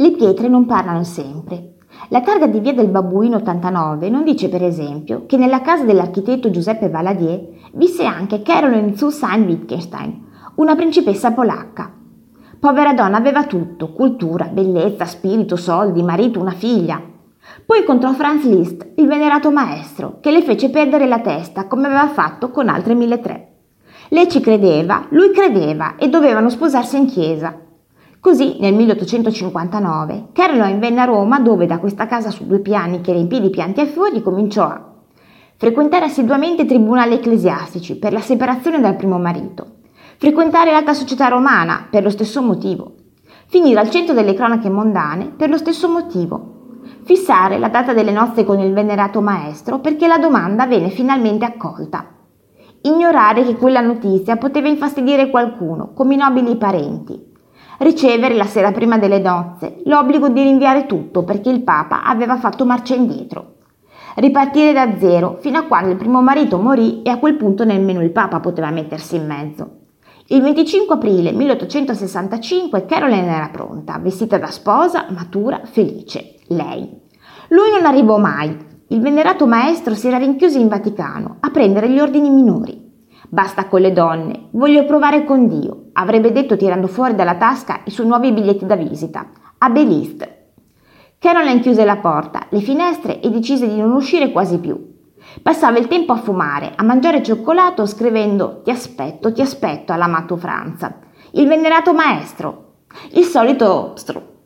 Le pietre non parlano sempre. La targa di via del Babbuino 89 non dice per esempio che nella casa dell'architetto Giuseppe Valadier visse anche Caroline Susanne Wittgenstein, una principessa polacca. Povera donna aveva tutto, cultura, bellezza, spirito, soldi, marito, una figlia. Poi incontrò Franz Liszt, il venerato maestro, che le fece perdere la testa come aveva fatto con altre mille tre. Lei ci credeva, lui credeva e dovevano sposarsi in chiesa. Così nel 1859 Caroline venne a Roma dove da questa casa su due piani che riempì di pianti e fuori cominciò a frequentare assiduamente tribunali ecclesiastici per la separazione dal primo marito, frequentare l'alta società romana per lo stesso motivo, finire al centro delle cronache mondane per lo stesso motivo, fissare la data delle nozze con il venerato maestro perché la domanda venne finalmente accolta, ignorare che quella notizia poteva infastidire qualcuno, come i nobili parenti, ricevere la sera prima delle nozze l'obbligo di rinviare tutto perché il Papa aveva fatto marcia indietro. Ripartire da zero fino a quando il primo marito morì e a quel punto nemmeno il Papa poteva mettersi in mezzo. Il 25 aprile 1865 Caroline era pronta, vestita da sposa, matura, felice. Lei. Lui non arrivò mai. Il venerato maestro si era rinchiuso in Vaticano a prendere gli ordini minori. Basta con le donne, voglio provare con Dio, avrebbe detto tirando fuori dalla tasca i suoi nuovi biglietti da visita. A Belist. Caroline chiuse la porta, le finestre e decise di non uscire quasi più. Passava il tempo a fumare, a mangiare cioccolato, scrivendo Ti aspetto, ti aspetto all'amato Franza. Il venerato maestro. Il solito stro